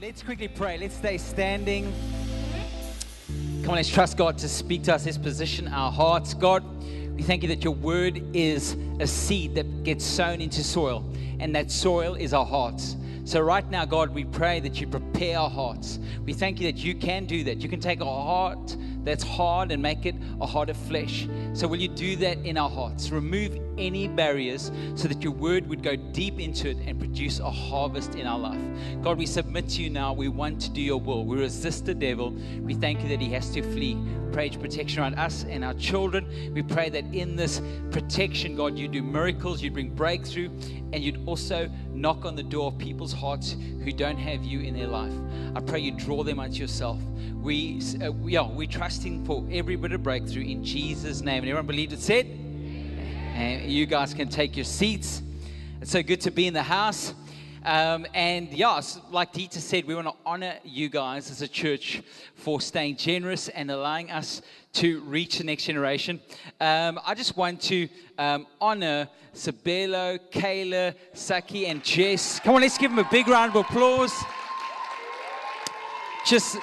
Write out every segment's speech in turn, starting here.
Let's quickly pray. Let's stay standing. Come on, let's trust God to speak to us. Let's position our hearts. God, we thank you that your word is a seed that gets sown into soil, and that soil is our hearts. So, right now, God, we pray that you prepare our hearts. We thank you that you can do that. You can take a heart that's hard and make it a heart of flesh. So, will you do that in our hearts? Remove any barriers so that your word would go deep into it and produce a harvest in our life. God, we submit to you now. We want to do your will. We resist the devil. We thank you that he has to flee. Pray protection around us and our children. We pray that in this protection, God, you do miracles, you bring breakthrough, and you'd also knock on the door of people's hearts who don't have you in their life. I pray you draw them unto yourself. We, uh, we are we trusting for every bit of breakthrough in Jesus' name. And everyone believed it said? And you guys can take your seats. It's so good to be in the house. Um, and yes, like Dieter said, we want to honor you guys as a church for staying generous and allowing us to reach the next generation. Um, I just want to um, honor Sabelo, Kayla, Saki, and Jess. Come on, let's give them a big round of applause. Just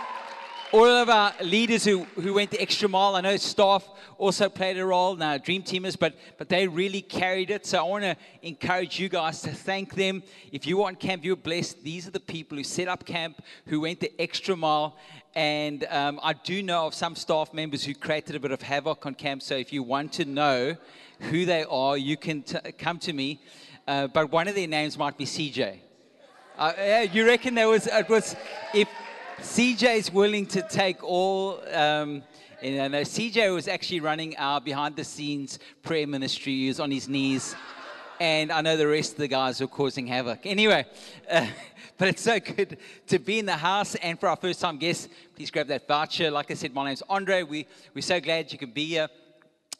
all of our leaders who, who went the extra mile. I know staff also played a role, now Dream Teamers, but, but they really carried it. So I want to encourage you guys to thank them. If you want camp, you're blessed. These are the people who set up camp, who went the extra mile. And um, I do know of some staff members who created a bit of havoc on camp. So if you want to know who they are, you can t- come to me. Uh, but one of their names might be CJ. Uh, you reckon there was, it was, if, CJ is willing to take all. Um, you know, CJ was actually running our behind the scenes prayer ministry. He was on his knees. And I know the rest of the guys were causing havoc. Anyway, uh, but it's so good to be in the house. And for our first time guests, please grab that voucher. Like I said, my name's Andre. We, we're so glad you can be here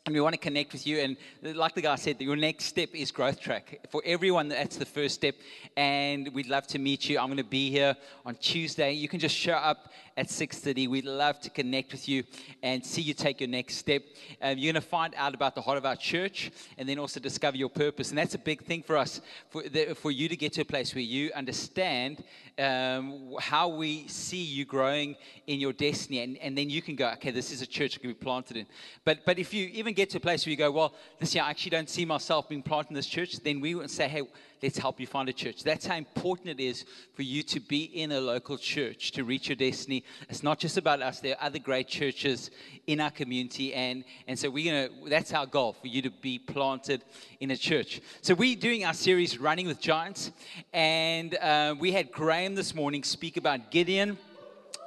and we want to connect with you. And like the guy said, your next step is growth track. For everyone, that's the first step. And we'd love to meet you. I'm going to be here on Tuesday. You can just show up at 6.30. We'd love to connect with you and see you take your next step. Um, you're going to find out about the heart of our church and then also discover your purpose. And that's a big thing for us, for, the, for you to get to a place where you understand um, how we see you growing in your destiny. And, and then you can go, okay, this is a church that can be planted in. But, but if you even get to a place where you go, well, this year I actually don't see myself being planted in this church, then we would say, hey, let's help you find a church. That's how important it is for you to be in a local church to reach your destiny. It's not just about us, there are other great churches in our community. And, and so we're gonna, that's our goal for you to be planted in a church. So we're doing our series, Running with Giants. And uh, we had Graham this morning speak about Gideon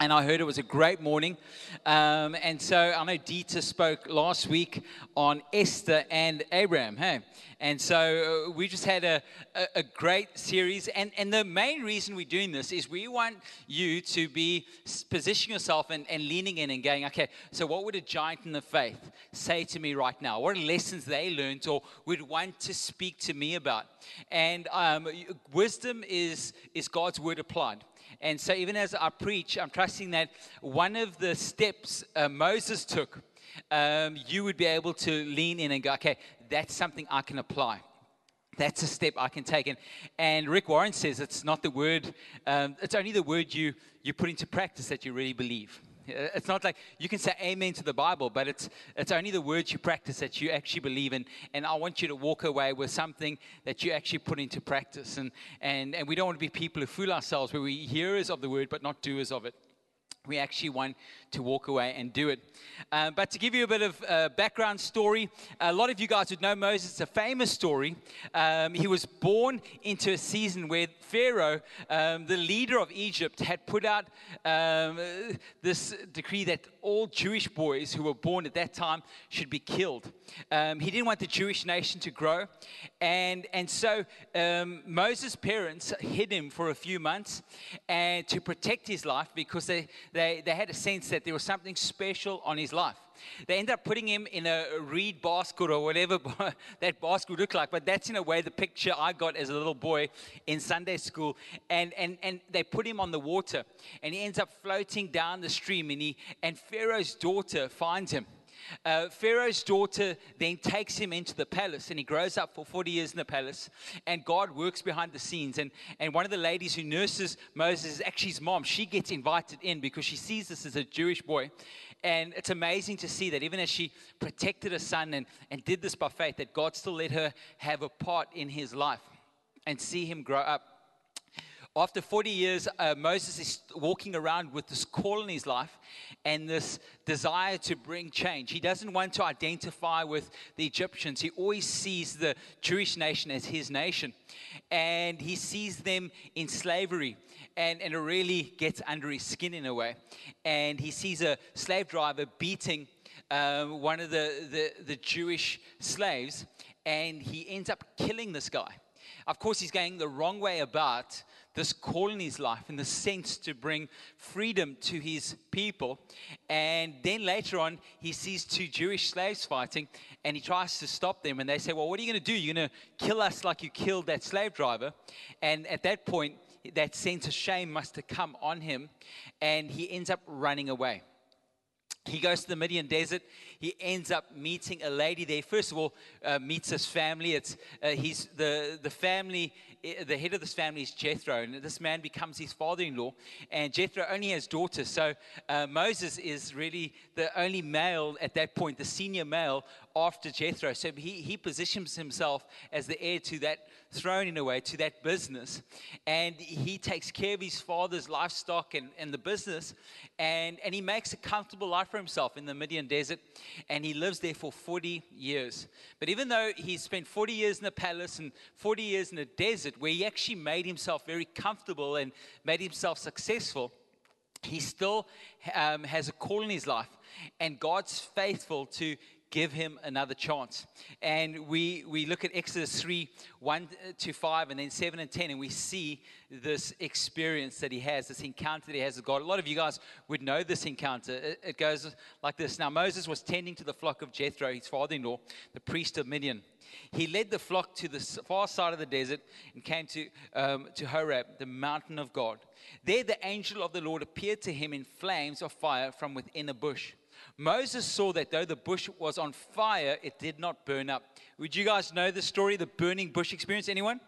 and I heard it was a great morning. Um, and so I know Dieter spoke last week on Esther and Abraham. Hey, and so uh, we just had a, a, a, great series. And, and the main reason we're doing this is we want you to be positioning yourself and, and leaning in and going, okay, so what would a giant in the faith say to me right now? What lessons they learned or would want to speak to me about? And um, wisdom is, is God's word applied. And so, even as I preach, I'm trusting that one of the steps uh, Moses took, um, you would be able to lean in and go, okay, that's something I can apply. That's a step I can take. And, and Rick Warren says it's not the word, um, it's only the word you, you put into practice that you really believe. Uh, it's not like you can say amen to the Bible, but it's, it's only the words you practice that you actually believe in. And I want you to walk away with something that you actually put into practice. And, and, and we don't want to be people who fool ourselves where we hearers of the word but not doers of it we actually want to walk away and do it. Um, but to give you a bit of uh, background story, a lot of you guys would know Moses. It's a famous story. Um, he was born into a season where Pharaoh, um, the leader of Egypt, had put out um, this decree that all Jewish boys who were born at that time should be killed. Um, he didn't want the Jewish nation to grow. And, and so um, Moses' parents hid him for a few months and to protect his life because they, they, they they had a sense that there was something special on his life. They ended up putting him in a reed basket or whatever that basket would look like. But that's in a way the picture I got as a little boy in Sunday school. And, and, and they put him on the water. And he ends up floating down the stream. And, he, and Pharaoh's daughter finds him. Uh, Pharaoh's daughter then takes him into the palace, and he grows up for 40 years in the palace. And God works behind the scenes. And, and one of the ladies who nurses Moses is actually his mom. She gets invited in because she sees this as a Jewish boy. And it's amazing to see that even as she protected her son and, and did this by faith, that God still let her have a part in his life and see him grow up. After 40 years, uh, Moses is walking around with this call in his life and this desire to bring change. He doesn't want to identify with the Egyptians. He always sees the Jewish nation as his nation. And he sees them in slavery. And, and it really gets under his skin in a way. And he sees a slave driver beating um, one of the, the, the Jewish slaves. And he ends up killing this guy. Of course, he's going the wrong way about this call in his life in the sense to bring freedom to his people. And then later on, he sees two Jewish slaves fighting and he tries to stop them. And they say, Well, what are you going to do? You're going to kill us like you killed that slave driver. And at that point, that sense of shame must have come on him and he ends up running away. He goes to the Midian desert. He ends up meeting a lady there. First of all, uh, meets his family. It's uh, he's the the family. Eh, the head of this family is Jethro, and this man becomes his father-in-law. And Jethro only has daughters, so uh, Moses is really the only male at that point, the senior male after Jethro. So he he positions himself as the heir to that throne in a way to that business. And he takes care of his father's livestock and, and the business. And, and he makes a comfortable life for himself in the Midian desert. And he lives there for 40 years. But even though he spent 40 years in the palace and 40 years in the desert, where he actually made himself very comfortable and made himself successful, he still um, has a call in his life. And God's faithful to give him another chance. And we, we look at Exodus 3 1 to 5, and then 7 and 10, and we see this experience that he has, this encounter that he has with God. A lot of you guys would know this encounter. It, it goes like this Now, Moses was tending to the flock of Jethro, his father in law, the priest of Midian. He led the flock to the far side of the desert and came to, um, to Horeb, the mountain of God. There, the angel of the Lord appeared to him in flames of fire from within a bush. Moses saw that though the bush was on fire, it did not burn up. Would you guys know the story, the burning bush experience? Anyone?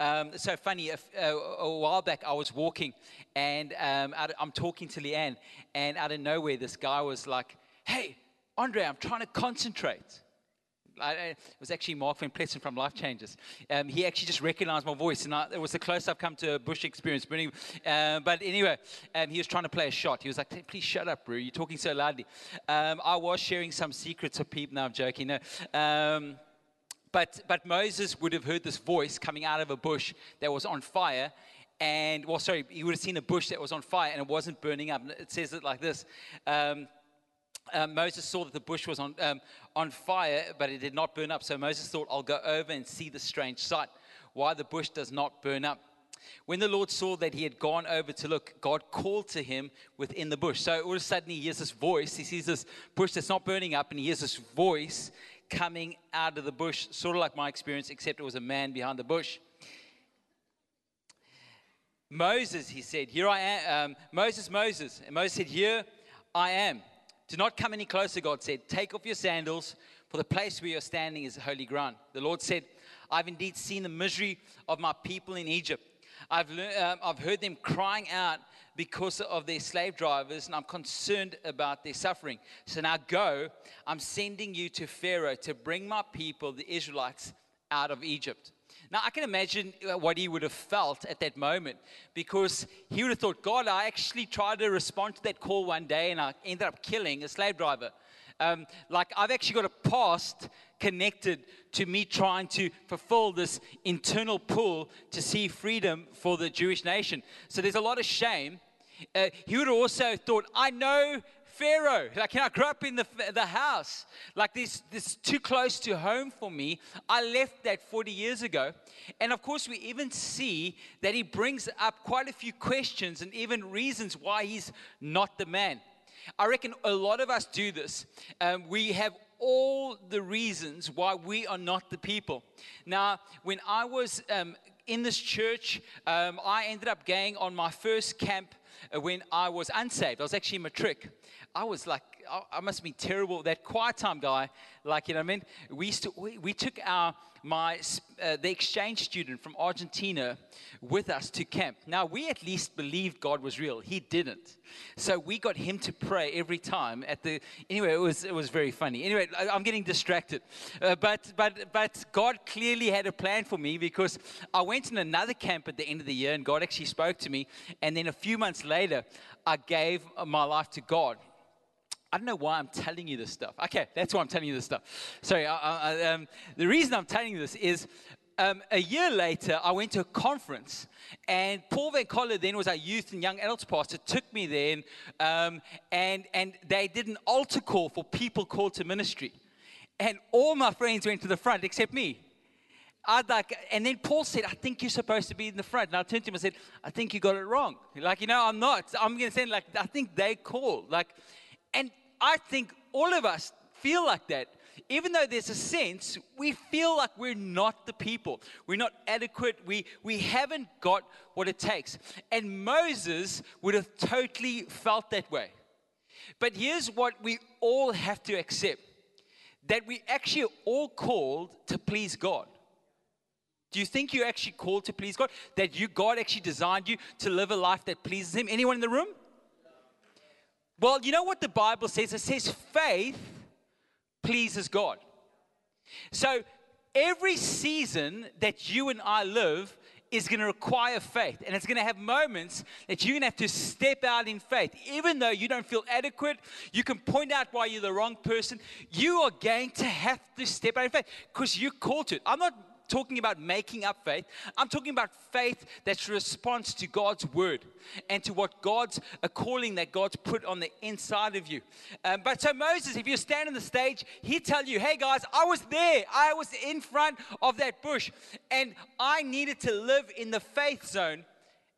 Um, so funny, a, a, while back I was walking and um, I'm talking to Leanne, and out of nowhere, this guy was like, Hey, Andre, I'm trying to concentrate. I, it was actually Mark Van Plessen from Life Changes. Um, he actually just recognized my voice, and I, it was the closest I've come to a bush experience. But anyway, uh, but anyway um, he was trying to play a shot. He was like, "Please shut up, bro. You're talking so loudly." Um, I was sharing some secrets of people. Now I'm joking. No. Um, but but Moses would have heard this voice coming out of a bush that was on fire, and well, sorry, he would have seen a bush that was on fire and it wasn't burning up. It says it like this. Um, um, Moses saw that the bush was on, um, on fire, but it did not burn up. So Moses thought, I'll go over and see the strange sight, why the bush does not burn up. When the Lord saw that he had gone over to look, God called to him within the bush. So all of a sudden, he hears this voice. He sees this bush that's not burning up, and he hears this voice coming out of the bush, sort of like my experience, except it was a man behind the bush. Moses, he said, Here I am. Um, Moses, Moses. And Moses said, Here I am. Do not come any closer, God said. Take off your sandals, for the place where you're standing is holy ground. The Lord said, I've indeed seen the misery of my people in Egypt. I've, uh, I've heard them crying out because of their slave drivers, and I'm concerned about their suffering. So now go, I'm sending you to Pharaoh to bring my people, the Israelites, out of Egypt. Now, I can imagine uh, what he would have felt at that moment because he would have thought, God, I actually tried to respond to that call one day and I ended up killing a slave driver. Um, like, I've actually got a past connected to me trying to fulfill this internal pull to see freedom for the Jewish nation. So there's a lot of shame. Uh, he would have also thought, I know Pharaoh. Like, you know, I grew up in the, the house. Like, this, this is too close to home for me. I left that 40 years ago. And of course, we even see that he brings up quite a few questions and even reasons why he's not the man. I reckon a lot of us do this. Um, we have all the reasons why we are not the people. Now, when I was um, in this church, um, I ended up going on my first camp uh, when I was unsaved. I was actually matric. I was like, I must been terrible. That quiet time guy, like, you know what I mean? We, used to, we, we took our, my, uh, the exchange student from Argentina with us to camp. Now, we at least believed God was real. He didn't. So we got him to pray every time at the, anyway, it was, it was very funny. Anyway, I'm getting distracted. Uh, but, but, but God clearly had a plan for me because I went in another camp at the end of the year and God actually spoke to me. And then a few months later, I gave my life to God. I don't know why I'm telling you this stuff. Okay, that's why I'm telling you this stuff. Sorry, I, I, um, the reason I'm telling you this is um, a year later, I went to a conference, and Paul Van Coller then was our youth and young adults pastor, took me there, um, and, and they did an altar call for people called to ministry. And all my friends went to the front except me. I'd like, and then Paul said, I think you're supposed to be in the front. And I turned to him and said, I think you got it wrong. Like, you know, I'm not. I'm going to say, like, I think they called. Like, and I think all of us feel like that. Even though there's a sense, we feel like we're not the people. We're not adequate. We, we haven't got what it takes. And Moses would have totally felt that way. But here's what we all have to accept that we actually are all called to please God. Do you think you're actually called to please God? That you God actually designed you to live a life that pleases Him? Anyone in the room? Well, you know what the Bible says? It says faith pleases God. So every season that you and I live is going to require faith. And it's going to have moments that you're going to have to step out in faith. Even though you don't feel adequate, you can point out why you're the wrong person. You are going to have to step out in faith because you're called to it. I'm not talking about making up faith. I'm talking about faith that's response to God's word and to what God's a calling that God's put on the inside of you. Um, but so Moses, if you stand on the stage, he tell you, "Hey guys, I was there. I was in front of that bush, and I needed to live in the faith zone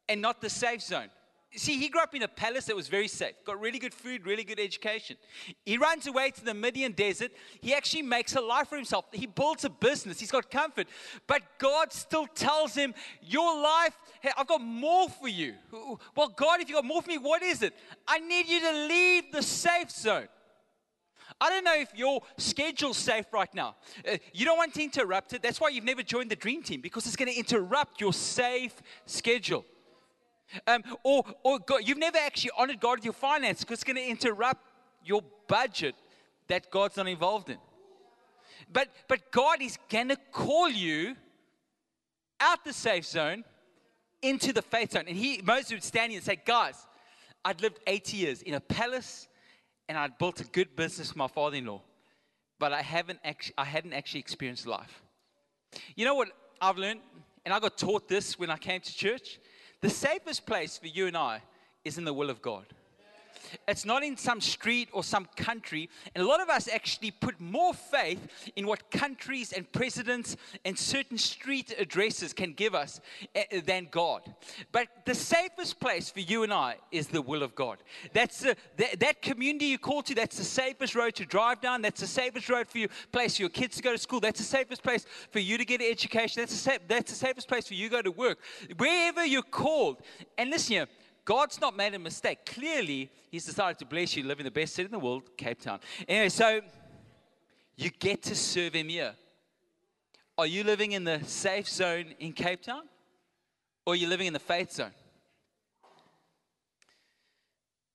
and not the safe zone." See, he grew up in a palace that was very safe, got really good food, really good education. He runs away to the Midian desert. He actually makes a life for himself. He builds a business, he's got comfort. But God still tells him, Your life, hey, I've got more for you. Well, God, if you've got more for me, what is it? I need you to leave the safe zone. I don't know if your schedule's safe right now. Uh, you don't want to interrupt it. That's why you've never joined the dream team because it's going to interrupt your safe schedule. Um, or or God, you've never actually honored God with your finances because it's going to interrupt your budget that God's not involved in. But, but God is going to call you out the safe zone into the faith zone. And he, Moses would stand here and say, Guys, I'd lived 80 years in a palace and I'd built a good business for my father in law, but I, haven't actually, I hadn't actually experienced life. You know what I've learned? And I got taught this when I came to church the safest place for you and I is in the will of God. It's not in some street or some country. And a lot of us actually put more faith in what countries and presidents and certain street addresses can give us eh, than God. But the safest place for you and I is the will of God. That's the, that, that community you call to, that's the safest road to drive down. That's the safest road for you, place for your kids to go to school. That's the safest place for you to get an education. That's the, that's the safest place for you to go to work. Wherever you're called. And listen here, God's not made a mistake. Clearly, He's decided to bless you, live in the best city in the world, Cape Town. Anyway, so you get to serve Him here. Are you living in the safe zone in Cape Town? Or are you living in the faith zone?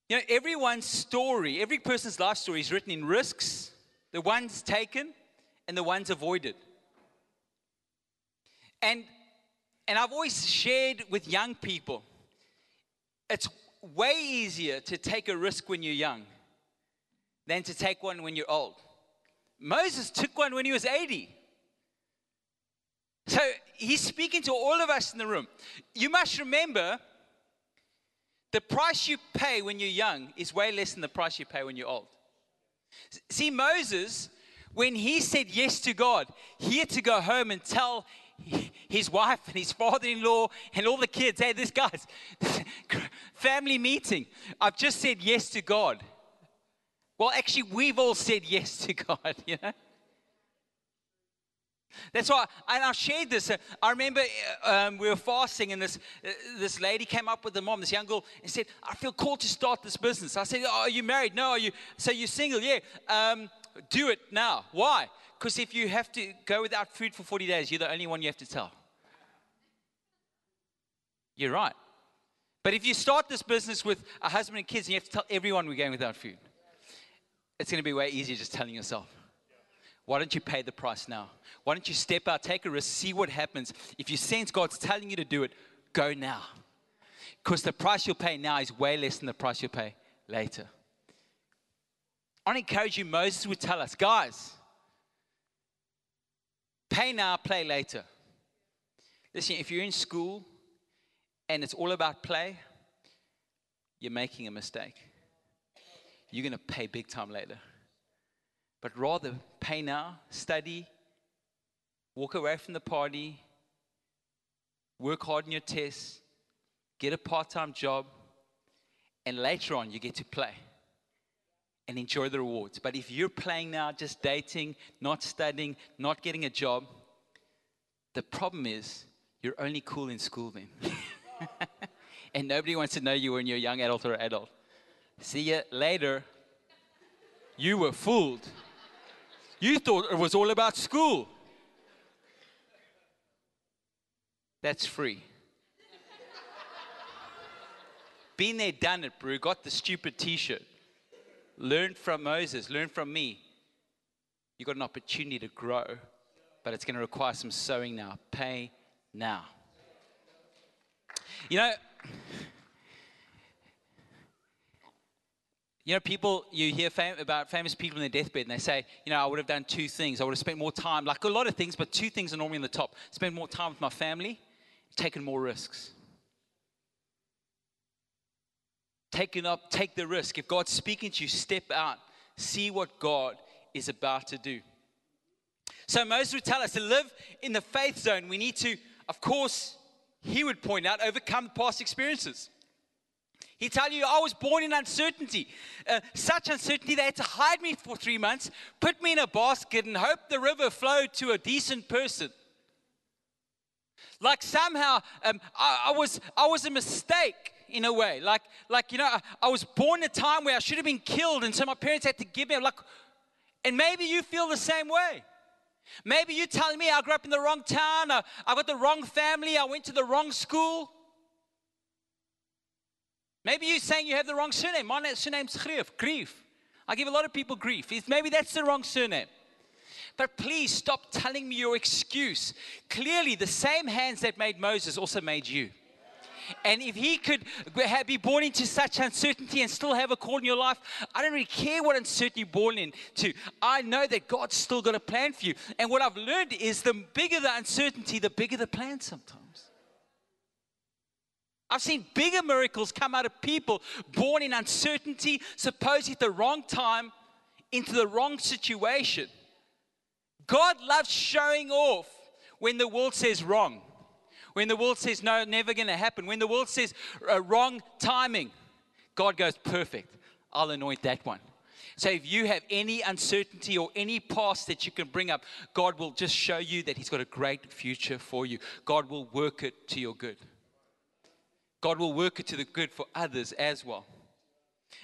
You know, everyone's story, every person's life story is written in risks, the ones taken and the ones avoided. And and I've always shared with young people it's way easier to take a risk when you're young than to take one when you're old. Moses took one when he was 80. So he's speaking to all of us in the room. You must remember the price you pay when you're young is way less than the price you pay when you're old. See, Moses, when he said yes to God, he had to go home and tell his wife and his father in law and all the kids, hey, this guy's family meeting. I've just said yes to God. Well, actually, we've all said yes to God, you know? That's why, and I shared this. uh, I remember uh, um, we were fasting, and this uh, this lady came up with the mom, this young girl, and said, "I feel called to start this business." I said, oh, "Are you married? No. Are you? So you're single? Yeah. Um, do it now. Why? Because if you have to go without food for 40 days, you're the only one you have to tell. You're right. But if you start this business with a husband and kids, and you have to tell everyone we're going without food, it's going to be way easier just telling yourself. Why don't you pay the price now? Why don't you step out, take a risk, see what happens? If you sense God's telling you to do it, go now. Because the price you'll pay now is way less than the price you'll pay later. I encourage you, Moses would tell us, guys, pay now, play later. Listen, if you're in school and it's all about play, you're making a mistake. You're going to pay big time later but rather pay now, study, walk away from the party, work hard in your tests, get a part time job, and later on you get to play and enjoy the rewards. But if you're playing now, just dating, not studying, not getting a job, the problem is you're only cool in school then. and nobody wants to know you when you're a young adult or adult. See you later. You were fooled. You thought it was all about school. That's free. Been there, done it, bro. Got the stupid t shirt. Learned from Moses, learned from me. You got an opportunity to grow, but it's going to require some sowing now. Pay now. You know, You know, people, you hear fam- about famous people in their deathbed and they say, you know, I would have done two things. I would have spent more time, like a lot of things, but two things are normally in the top. Spend more time with my family, taken more risks. Taken up, take the risk. If God's speaking to you, step out. See what God is about to do. So Moses would tell us to live in the faith zone, we need to, of course, he would point out, overcome past experiences. He tell you, I was born in uncertainty. Uh, such uncertainty, they had to hide me for three months, put me in a basket, and hope the river flowed to a decent person. Like somehow um, I, I, was, I was a mistake in a way. Like, like you know, I, I was born in a time where I should have been killed, and so my parents had to give me, like, and maybe you feel the same way. Maybe you're telling me I grew up in the wrong town, I, I got the wrong family, I went to the wrong school. Maybe you're saying you have the wrong surname. My surname's Greeff. Grief. I give a lot of people grief. Maybe that's the wrong surname. But please stop telling me your excuse. Clearly, the same hands that made Moses also made you. And if he could be born into such uncertainty and still have a call in your life, I don't really care what uncertainty you're born into. I know that God's still got a plan for you. And what I've learned is the bigger the uncertainty, the bigger the plan sometimes. I've seen bigger miracles come out of people born in uncertainty, supposedly at the wrong time, into the wrong situation. God loves showing off when the world says wrong, when the world says no, never going to happen, when the world says uh, wrong timing. God goes, perfect. I'll anoint that one. So if you have any uncertainty or any past that you can bring up, God will just show you that He's got a great future for you. God will work it to your good. God will work it to the good for others as well.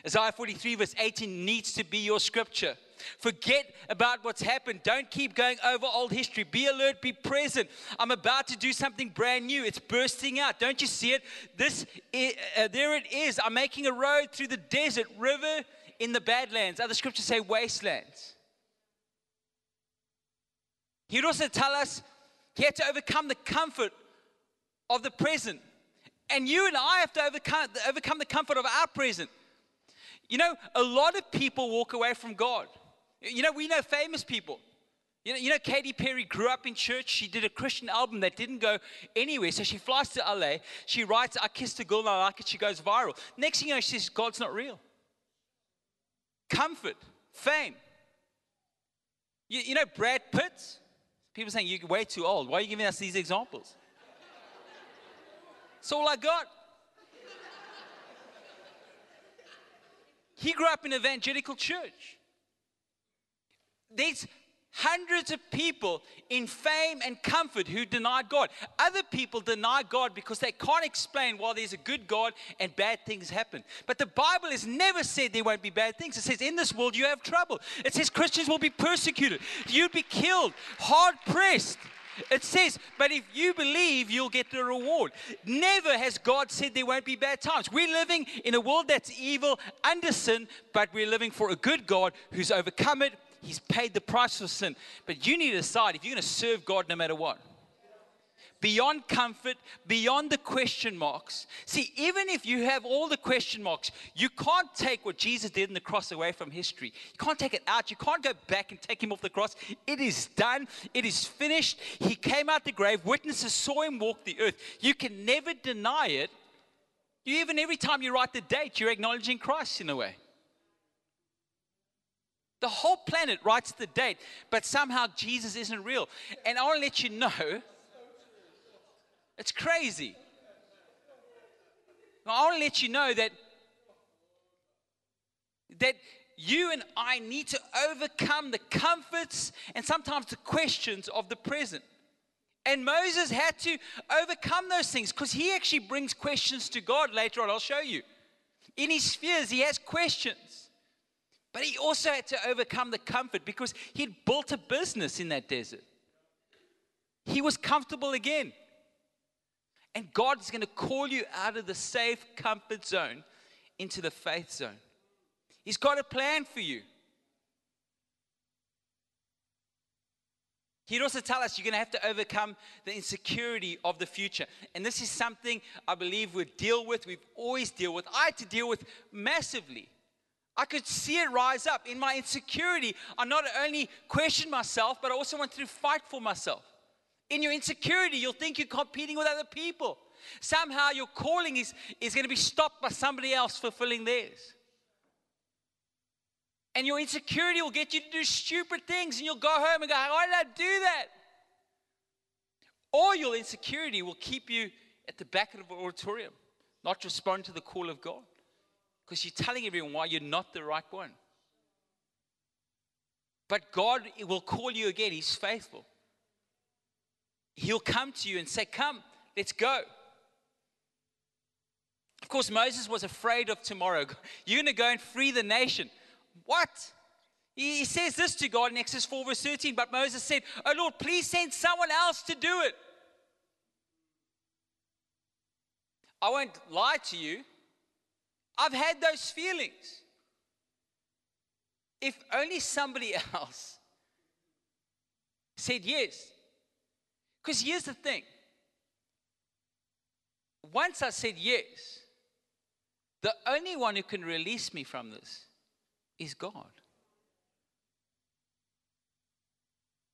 Isaiah 43, verse 18 needs to be your scripture. Forget about what's happened. Don't keep going over old history. Be alert, be present. I'm about to do something brand new. It's bursting out. Don't you see it? This, uh, there it is. I'm making a road through the desert, river in the badlands. Other scriptures say wastelands. He would also tell us he had to overcome the comfort of the present. And you and I have to overcome, overcome the comfort of our present. You know, a lot of people walk away from God. You know, we know famous people. You know, you know, Katy Perry grew up in church. She did a Christian album that didn't go anywhere. So she flies to LA. She writes, I kissed a girl and I like it. She goes viral. Next thing you know, she says, God's not real. Comfort, fame. You, you know, Brad Pitt. People saying, You're way too old. Why are you giving us these examples? That's all I got. He grew up in an evangelical church. There's hundreds of people in fame and comfort who denied God. Other people deny God because they can't explain why there's a good God and bad things happen. But the Bible has never said there won't be bad things. It says, in this world you have trouble. It says Christians will be persecuted, you'd be killed, hard pressed. It says, but if you believe, you'll get the reward. Never has God said there won't be bad times. We're living in a world that's evil, under sin, but we're living for a good God who's overcome it, He's paid the price for sin. But you need to decide if you're going to serve God no matter what. Beyond comfort, beyond the question marks. See, even if you have all the question marks, you can't take what Jesus did in the cross away from history. You can't take it out. You can't go back and take him off the cross. It is done. It is finished. He came out the grave. Witnesses saw him walk the earth. You can never deny it. You even every time you write the date, you're acknowledging Christ in a way. The whole planet writes the date, but somehow Jesus isn't real. And I want to let you know it's crazy. I want to let you know that, that you and I need to overcome the comforts and sometimes the questions of the present. And Moses had to overcome those things because he actually brings questions to God later on. I'll show you. In his fears, he has questions. But he also had to overcome the comfort because he'd built a business in that desert. He was comfortable again. And God is going to call you out of the safe comfort zone into the faith zone. He's got a plan for you. He'd also tell us you're going to have to overcome the insecurity of the future. And this is something I believe we deal with, we've always deal with. I had to deal with massively. I could see it rise up in my insecurity. I not only question myself, but I also want to fight for myself. In your insecurity, you'll think you're competing with other people. Somehow your calling is, is going to be stopped by somebody else fulfilling theirs. And your insecurity will get you to do stupid things, and you'll go home and go, Why did I do that? Or your insecurity will keep you at the back of the auditorium, not respond to the call of God because you're telling everyone why you're not the right one. But God will call you again. He's faithful. He'll come to you and say, Come, let's go. Of course, Moses was afraid of tomorrow. You're going to go and free the nation. What? He says this to God in Exodus 4, verse 13. But Moses said, Oh Lord, please send someone else to do it. I won't lie to you. I've had those feelings. If only somebody else said yes. Because here's the thing once I said yes, the only one who can release me from this is God.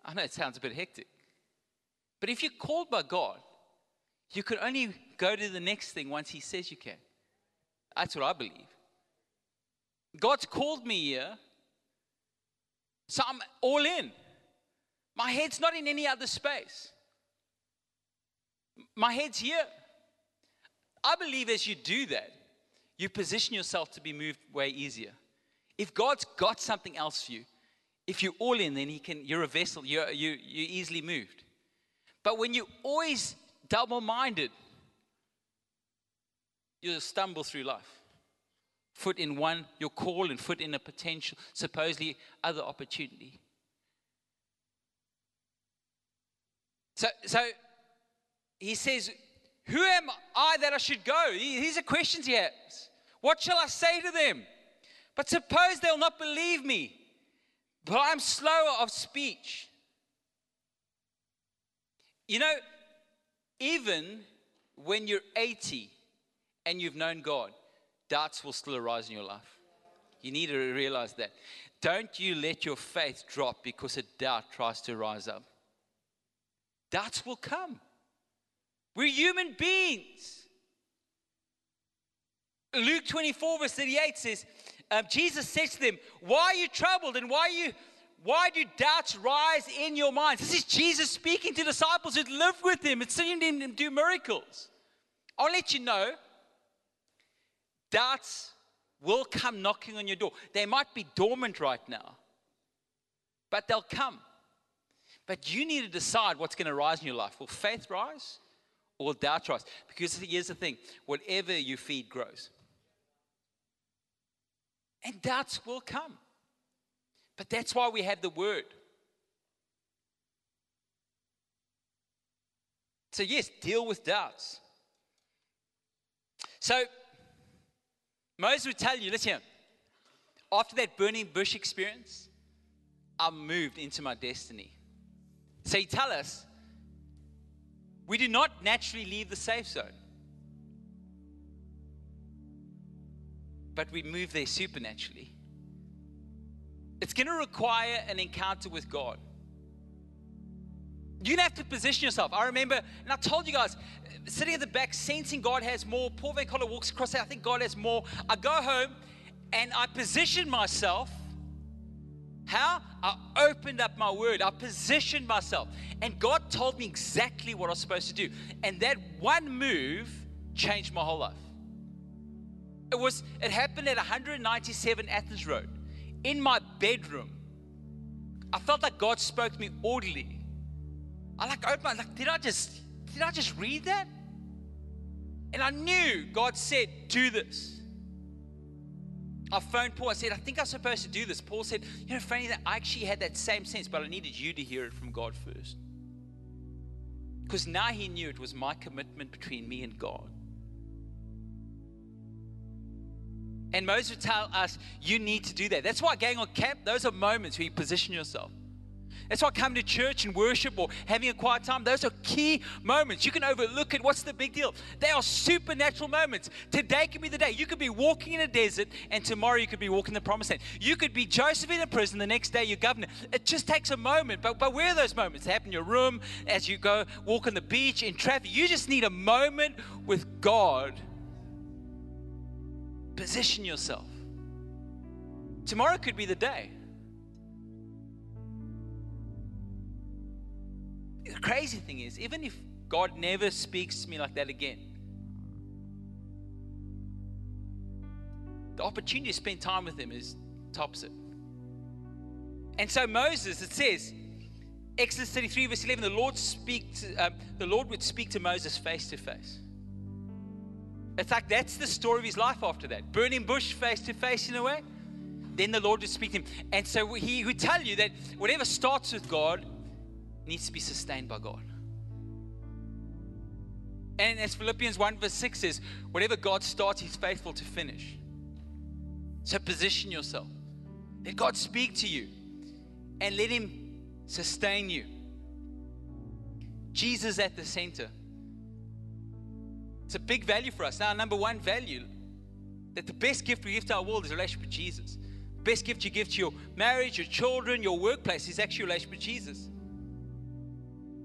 I know it sounds a bit hectic. But if you're called by God, you can only go to the next thing once He says you can. That's what I believe. God's called me here, so I'm all in. My head's not in any other space. My head's here. I believe as you do that, you position yourself to be moved way easier. If God's got something else for you, if you're all in, then He can. You're a vessel. You're you you're easily moved. But when you're always double-minded, you'll stumble through life. Foot in one, your call, and foot in a potential, supposedly other opportunity. So, so he says, Who am I that I should go? These are questions he has. What shall I say to them? But suppose they'll not believe me, but I'm slower of speech. You know, even when you're 80 and you've known God, doubts will still arise in your life. You need to realize that. Don't you let your faith drop because a doubt tries to rise up. Doubts will come. We're human beings. Luke 24, verse 38 says, um, Jesus says to them, Why are you troubled and why you why do doubts rise in your minds? This is Jesus speaking to disciples who'd lived with him and seen him do miracles. I'll let you know doubts will come knocking on your door. They might be dormant right now, but they'll come. But you need to decide what's going to rise in your life. Will faith rise or will doubt rise? Because here's the thing whatever you feed grows. And doubts will come. But that's why we have the word. So, yes, deal with doubts. So, Moses would tell you listen, after that burning bush experience, I moved into my destiny. So, he tell us we do not naturally leave the safe zone, but we move there supernaturally. It's going to require an encounter with God. You have to position yourself. I remember, and I told you guys, sitting at the back, sensing God has more. Paul Van Coller walks across there. I think God has more. I go home and I position myself. How? I opened up my word. I positioned myself. And God told me exactly what I was supposed to do. And that one move changed my whole life. It was it happened at 197 Athens Road in my bedroom. I felt like God spoke to me audibly. I like opened my like, did I just did I just read that? And I knew God said, do this. I phoned Paul. I said, I think I'm supposed to do this. Paul said, You know, funny that I actually had that same sense, but I needed you to hear it from God first. Because now he knew it was my commitment between me and God. And Moses would tell us, You need to do that. That's why going on camp, those are moments where you position yourself. That's why coming to church and worship or having a quiet time, those are key moments. You can overlook it. What's the big deal? They are supernatural moments. Today could be the day. You could be walking in a desert, and tomorrow you could be walking the promised land. You could be Joseph in a prison, the next day you're governor. It just takes a moment. But, but where are those moments? They happen in your room, as you go walk on the beach, in traffic. You just need a moment with God. Position yourself. Tomorrow could be the day. The crazy thing is, even if God never speaks to me like that again, the opportunity to spend time with Him is tops it. And so Moses, it says, Exodus 33, verse 11, the Lord speak to, um, the Lord would speak to Moses face to face. In fact, that's the story of his life after that. Burning bush face to face in a way. Then the Lord would speak to him. And so he would tell you that whatever starts with God needs to be sustained by God. And as Philippians 1 verse 6 says, whatever God starts, He's faithful to finish. So position yourself. Let God speak to you and let Him sustain you. Jesus at the center. It's a big value for us. Now, number one value that the best gift we give to our world is a relationship with Jesus. The best gift you give to your marriage, your children, your workplace is actually a relationship with Jesus.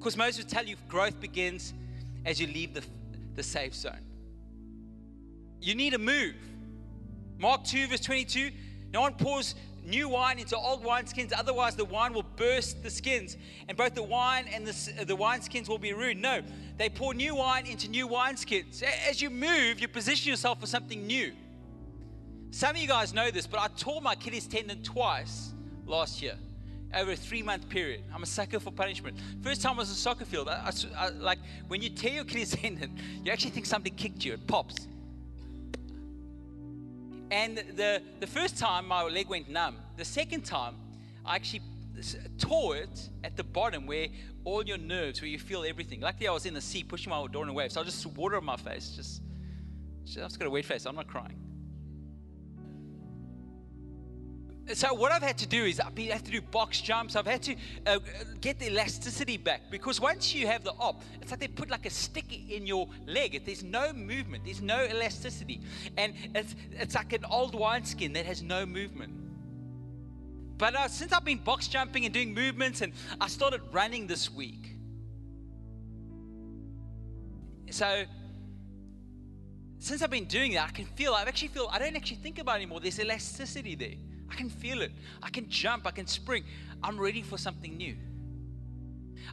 Because Moses would tell you growth begins as you leave the, the safe zone. You need to move. Mark 2, verse 22 no one pours new wine into old wineskins, otherwise the wine will burst the skins, and both the wine and the, the wineskins will be ruined. No, they pour new wine into new wineskins. As you move, you position yourself for something new. Some of you guys know this, but I tore my Achilles tendon twice last year over a three month period. I'm a sucker for punishment. First time I was in a soccer field, I, I, I, like when you tear your tendon, you actually think something kicked you, it pops. And the, the first time my leg went numb. The second time, I actually tore it at the bottom where all your nerves, where you feel everything. Luckily, I was in the sea pushing my door in a wave, so I just water on my face. Just, just I've just got a wet face. I'm not crying so what I've had to do is I've had to do box jumps. I've had to uh, get the elasticity back because once you have the op, it's like they put like a stick in your leg. There's no movement. There's no elasticity, and it's it's like an old wineskin that has no movement. But uh, since I've been box jumping and doing movements, and I started running this week, so since I've been doing that, I can feel. I actually feel. I don't actually think about it anymore. There's elasticity there. I can feel it. I can jump. I can spring. I'm ready for something new.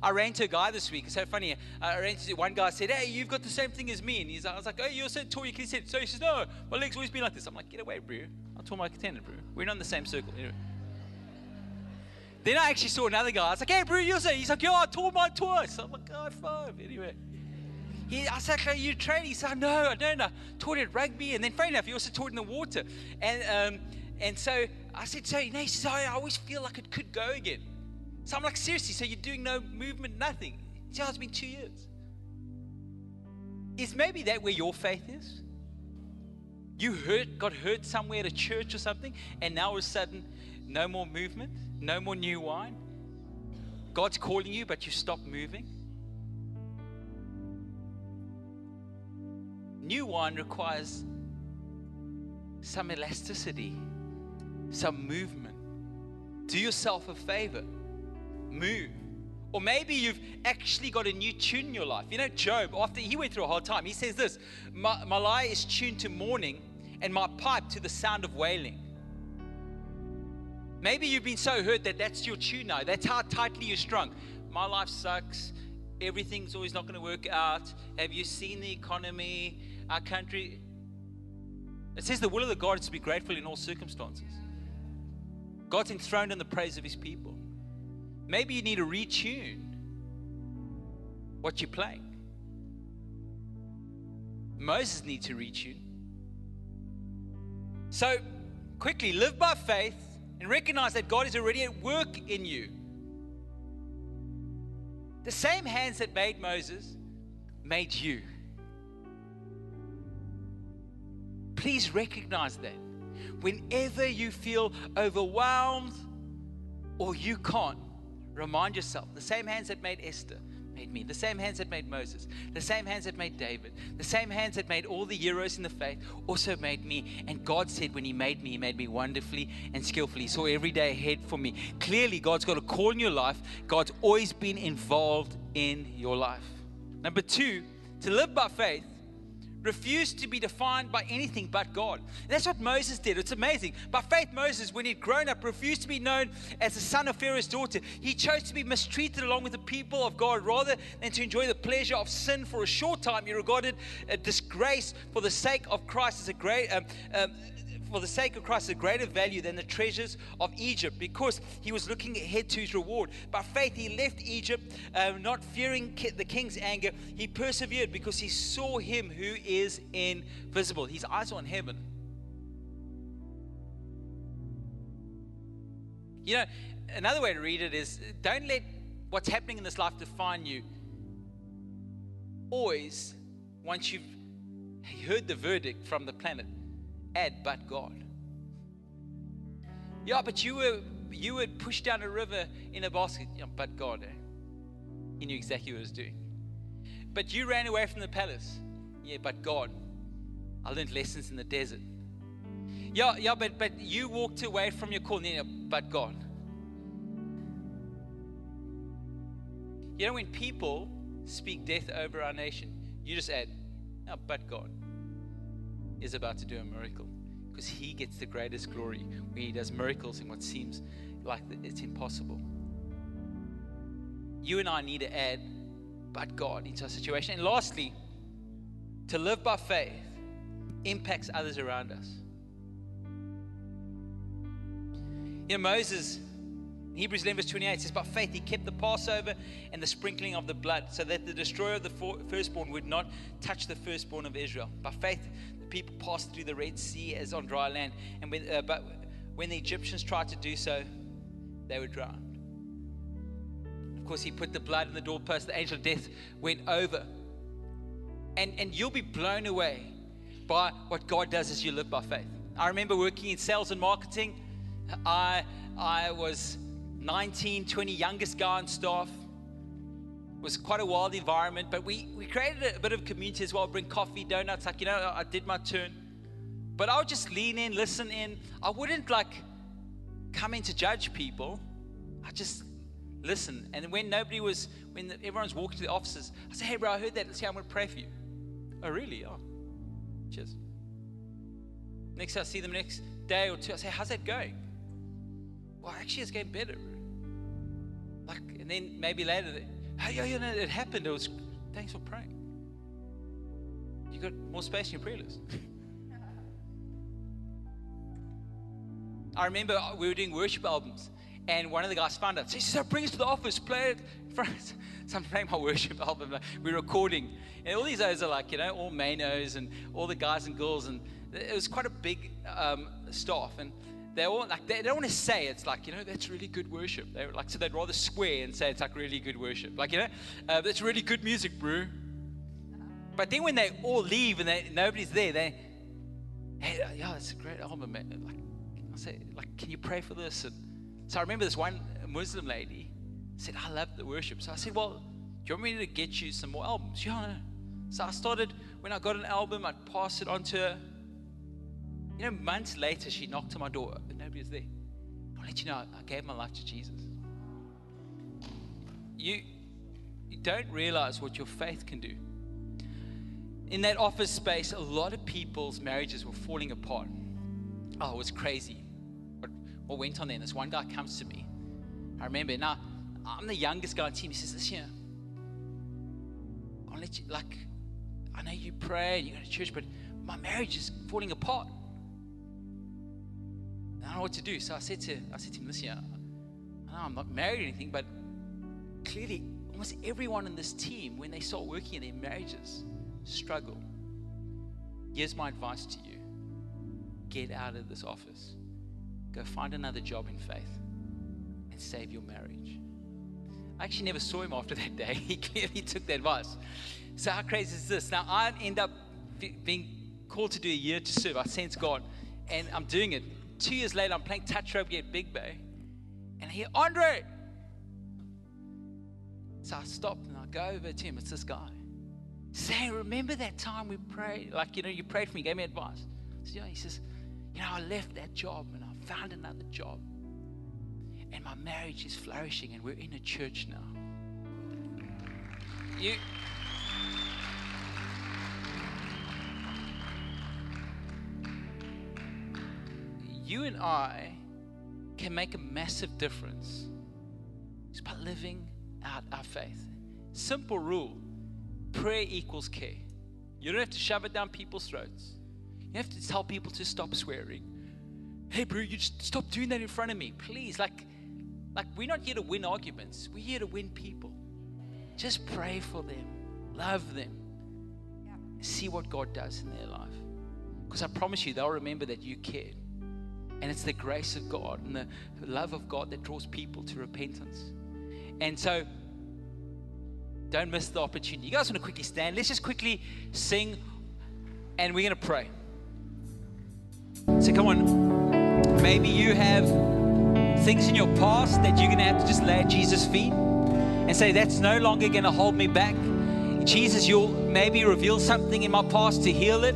I ran to a guy this week. It's so funny. I ran to one guy said, "Hey, you've got the same thing as me." And he's, I was like, "Oh, you're so tall." You can sit." "So he says, no, my legs always been like this." I'm like, "Get away, bro! I tore my tendon, bro. We're not in the same circle." Anyway. then I actually saw another guy. I was like, hey, bro, you're so." He's like, yo, I tore my twice. I'm like, God, five. Anyway. He, I said, are you training? He said, no, I don't know. Taught at rugby. And then, funny enough, he also taught in the water. And, um, and so I said, so, you know, he says, oh, I always feel like it could go again. So I'm like, seriously, so you're doing no movement, nothing? He said, oh, it's been two years. Is maybe that where your faith is? You hurt, got hurt somewhere at a church or something, and now all of a sudden, no more movement, no more new wine. God's calling you, but you stop moving. New wine requires some elasticity, some movement. Do yourself a favor, move. Or maybe you've actually got a new tune in your life. You know, Job, after he went through a hard time, he says this My, my lyre is tuned to mourning and my pipe to the sound of wailing. Maybe you've been so hurt that that's your tune now. That's how tightly you're strung. My life sucks. Everything's always not going to work out. Have you seen the economy? Our country. It says the will of the God is to be grateful in all circumstances. God's enthroned in the praise of his people. Maybe you need to retune what you're playing. Moses needs to retune. So, quickly live by faith and recognize that God is already at work in you. The same hands that made Moses made you. Please recognize that. Whenever you feel overwhelmed or you can't, Remind yourself the same hands that made Esther made me, the same hands that made Moses, the same hands that made David, the same hands that made all the heroes in the faith also made me. And God said, when He made me, He made me wonderfully and skillfully. He saw every day ahead for me. Clearly, God's got a call in your life, God's always been involved in your life. Number two, to live by faith refused to be defined by anything but God. And that's what Moses did. It's amazing. By faith, Moses, when he'd grown up, refused to be known as the son of Pharaoh's daughter. He chose to be mistreated along with the people of God rather than to enjoy the pleasure of sin for a short time. He regarded a disgrace for the sake of Christ as a great. Um, um, for the sake of Christ a greater value than the treasures of Egypt because he was looking ahead to his reward. By faith, he left Egypt, uh, not fearing the king's anger. He persevered because he saw him who is invisible. His eyes on heaven. You know, another way to read it is don't let what's happening in this life define you. Always, once you've heard the verdict from the planet, but God. Yeah, but you were you would push down a river in a basket. But God, eh? He knew exactly what he was doing. But you ran away from the palace. Yeah, but God. I learned lessons in the desert. Yeah, yeah, but but you walked away from your call. Yeah, but God. You know, when people speak death over our nation, you just add, but God is about to do a miracle because he gets the greatest glory when he does miracles in what seems like it's impossible. You and I need to add, but God, into our situation. And lastly, to live by faith impacts others around us. You know, Moses Hebrews 11, verse 28 says, By faith he kept the Passover and the sprinkling of the blood, so that the destroyer of the firstborn would not touch the firstborn of Israel. By faith, people passed through the Red Sea as on dry land. And when, uh, but when the Egyptians tried to do so, they were drowned. Of course, he put the blood in the doorpost, the angel of death went over. And, and you'll be blown away by what God does as you live by faith. I remember working in sales and marketing. I, I was 19, 20, youngest guy on staff. Was quite a wild environment, but we, we created a bit of community as well. Bring coffee, donuts, like, you know, I did my turn. But I would just lean in, listen in. I wouldn't like come in to judge people. I just listen. And when nobody was, when everyone's walking to the offices, I say, hey, bro, I heard that. Let's see, I'm going to pray for you. Oh, really? Oh, cheers. Next, I see them next day or two. I say, how's that going? well, actually, it's getting better. Like, and then maybe later, hey, yeah, yeah, no, it happened. It was, thanks for praying. You got more space in your prayer list. I remember we were doing worship albums, And one of the guys found out. He said, bring us to the office, play it. So I'm playing my worship album. We're recording. And all these guys are like, you know, all manos and all the guys and girls. And it was quite a big um, staff. And they all like they don't want to say it's like you know that's really good worship. They like so they'd rather swear and say it's like really good worship. Like you know uh, that's really good music, bro. But then when they all leave and they, nobody's there, they hey yeah, it's a great album, man. Like I say, like can you pray for this? And so I remember this one Muslim lady said I love the worship. So I said, well, do you want me to get you some more albums? Yeah. So I started when I got an album, I'd pass it on to her. You know, months later, she knocked on my door, nobody was there. I'll let you know, I gave my life to Jesus. You, you don't realize what your faith can do. In that office space, a lot of people's marriages were falling apart. Oh, it was crazy. What, what went on then? This one guy comes to me. I remember now, I'm the youngest guy on the team. He says, This year, I'll let you, like, I know you pray and you go to church, but my marriage is falling apart. I don't know what to do. So I said to I said to him, listen, I know I'm not married or anything, but clearly almost everyone in this team, when they start working in their marriages, struggle. Here's my advice to you. Get out of this office. Go find another job in faith and save your marriage. I actually never saw him after that day. He clearly took the advice. So, how crazy is this? Now, I end up being called to do a year to serve. I sense God, and I'm doing it two years later, I'm playing touch rugby at Big Bay, and I hear Andre. So I stop and I go over to him. It's this guy. Say, remember that time we prayed? Like, you know, you prayed for me, gave me advice. So, yeah, he says, you know, I left that job and I found another job. And my marriage is flourishing and we're in a church now. You you and I can make a massive difference just by living out our faith. Simple rule prayer equals care. You don't have to shove it down people's throats. You have to tell people to stop swearing. Hey, bro, you just stop doing that in front of me, please. Like, like we're not here to win arguments. We're here to win people. Just pray for them, love them, see what God does in their life. Because I promise you, they'll remember that you cared. And it's the grace of God and the love of God that draws people to repentance. And so, don't miss the opportunity. You guys want to quickly stand? Let's just quickly sing and we're going to pray. So, come on. Maybe you have things in your past that you're going to have to just lay at Jesus' feet and say, That's no longer going to hold me back. Jesus, you'll maybe reveal something in my past to heal it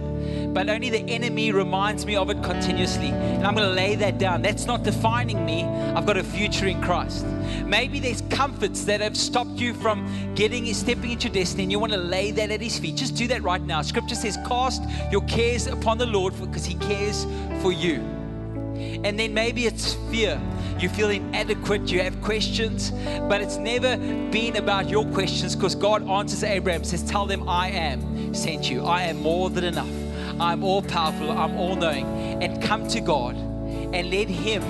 but only the enemy reminds me of it continuously. And I'm going to lay that down. That's not defining me. I've got a future in Christ. Maybe there's comforts that have stopped you from getting stepping into destiny, and you want to lay that at His feet. Just do that right now. Scripture says, "Cast your cares upon the Lord, because He cares for you." And then maybe it's fear. You feel inadequate, you have questions, but it's never been about your questions because God answers Abraham, says, Tell them I am sent you. I am more than enough. I'm all powerful, I'm all knowing, and come to God and let Him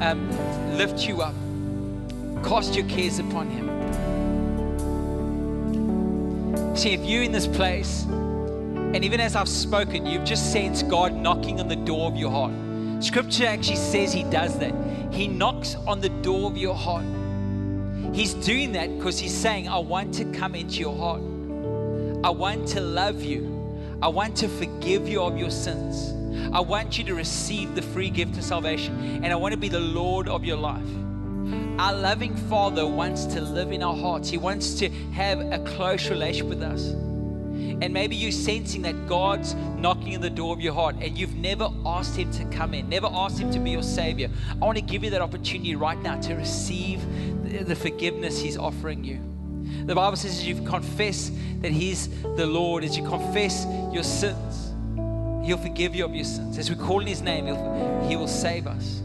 um, lift you up. Cast your cares upon Him. See, if you're in this place, and even as I've spoken, you've just sensed God knocking on the door of your heart. Scripture actually says He does that. He knocks on the door of your heart. He's doing that because He's saying, I want to come into your heart. I want to love you. I want to forgive you of your sins. I want you to receive the free gift of salvation, and I want to be the Lord of your life. Our loving Father wants to live in our hearts, He wants to have a close relationship with us. And maybe you're sensing that God's knocking on the door of your heart and you've never asked Him to come in, never asked Him to be your Savior. I want to give you that opportunity right now to receive the forgiveness He's offering you. The Bible says as you confess that He's the Lord, as you confess your sins, He'll forgive you of your sins. As we call in His name, He'll, He will save us.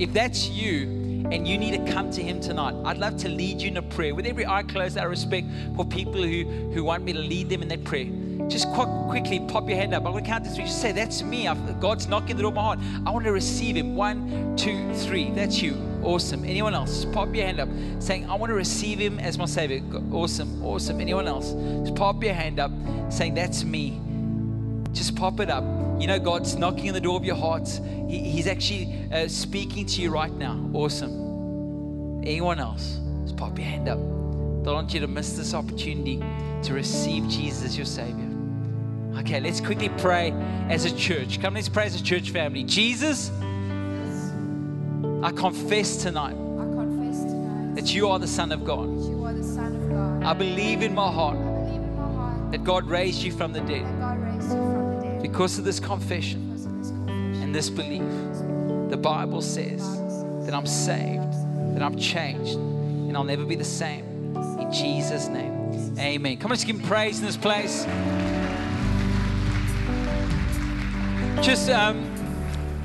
If that's you, and you need to come to Him tonight, I'd love to lead you in a prayer. With every eye closed, of respect for people who, who want me to lead them in that prayer. Just quick, quickly pop your hand up. I'm going to count to three. Just say, That's me. I've, God's knocking the door of my heart. I want to receive Him. One, two, three. That's you Awesome. Anyone else? Just pop your hand up saying, I want to receive him as my Savior. Awesome. Awesome. Anyone else? Just pop your hand up saying, That's me. Just pop it up. You know, God's knocking on the door of your heart. He, he's actually uh, speaking to you right now. Awesome. Anyone else? Just pop your hand up. Don't want you to miss this opportunity to receive Jesus as your Savior. Okay, let's quickly pray as a church. Come, let's pray as a church family. Jesus, I confess tonight I confess tonight that you are the Son of God. that you are the Son of God. I believe in my heart I believe in my heart that God raised you from the dead. that God raised you from the dead Because of this confession because of this confession. and this belief, the Bible says that I'm saved, that I'm changed, and I'll never be the same. In Jesus' name, amen. Come on, let's give him praise in this place. Just, um,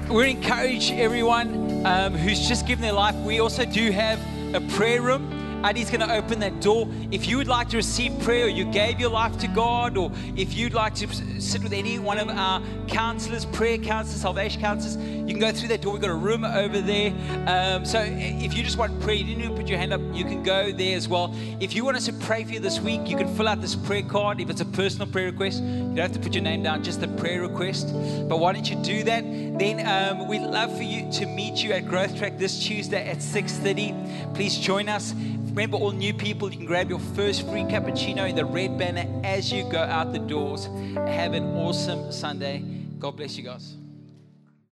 we encourage everyone um, who's just given their life. We also do have a prayer room. Adi's going to open that door. If you would like to receive prayer, or you gave your life to God, or if you'd like to sit with any one of our counselors, prayer counselors, salvation counselors, you can go through that door. We've got a room over there. Um, so if you just want prayer, you didn't even put your hand up, you can go there as well. If you want us to pray for you this week, you can fill out this prayer card. If it's a personal prayer request, you don't have to put your name down, just a prayer request. But why don't you do that? Then um, we'd love for you to meet you at Growth Track this Tuesday at 6.30. Please join us. Remember, all new people, you can grab your first free cappuccino in the red banner as you go out the doors. Have an awesome Sunday. God bless you guys.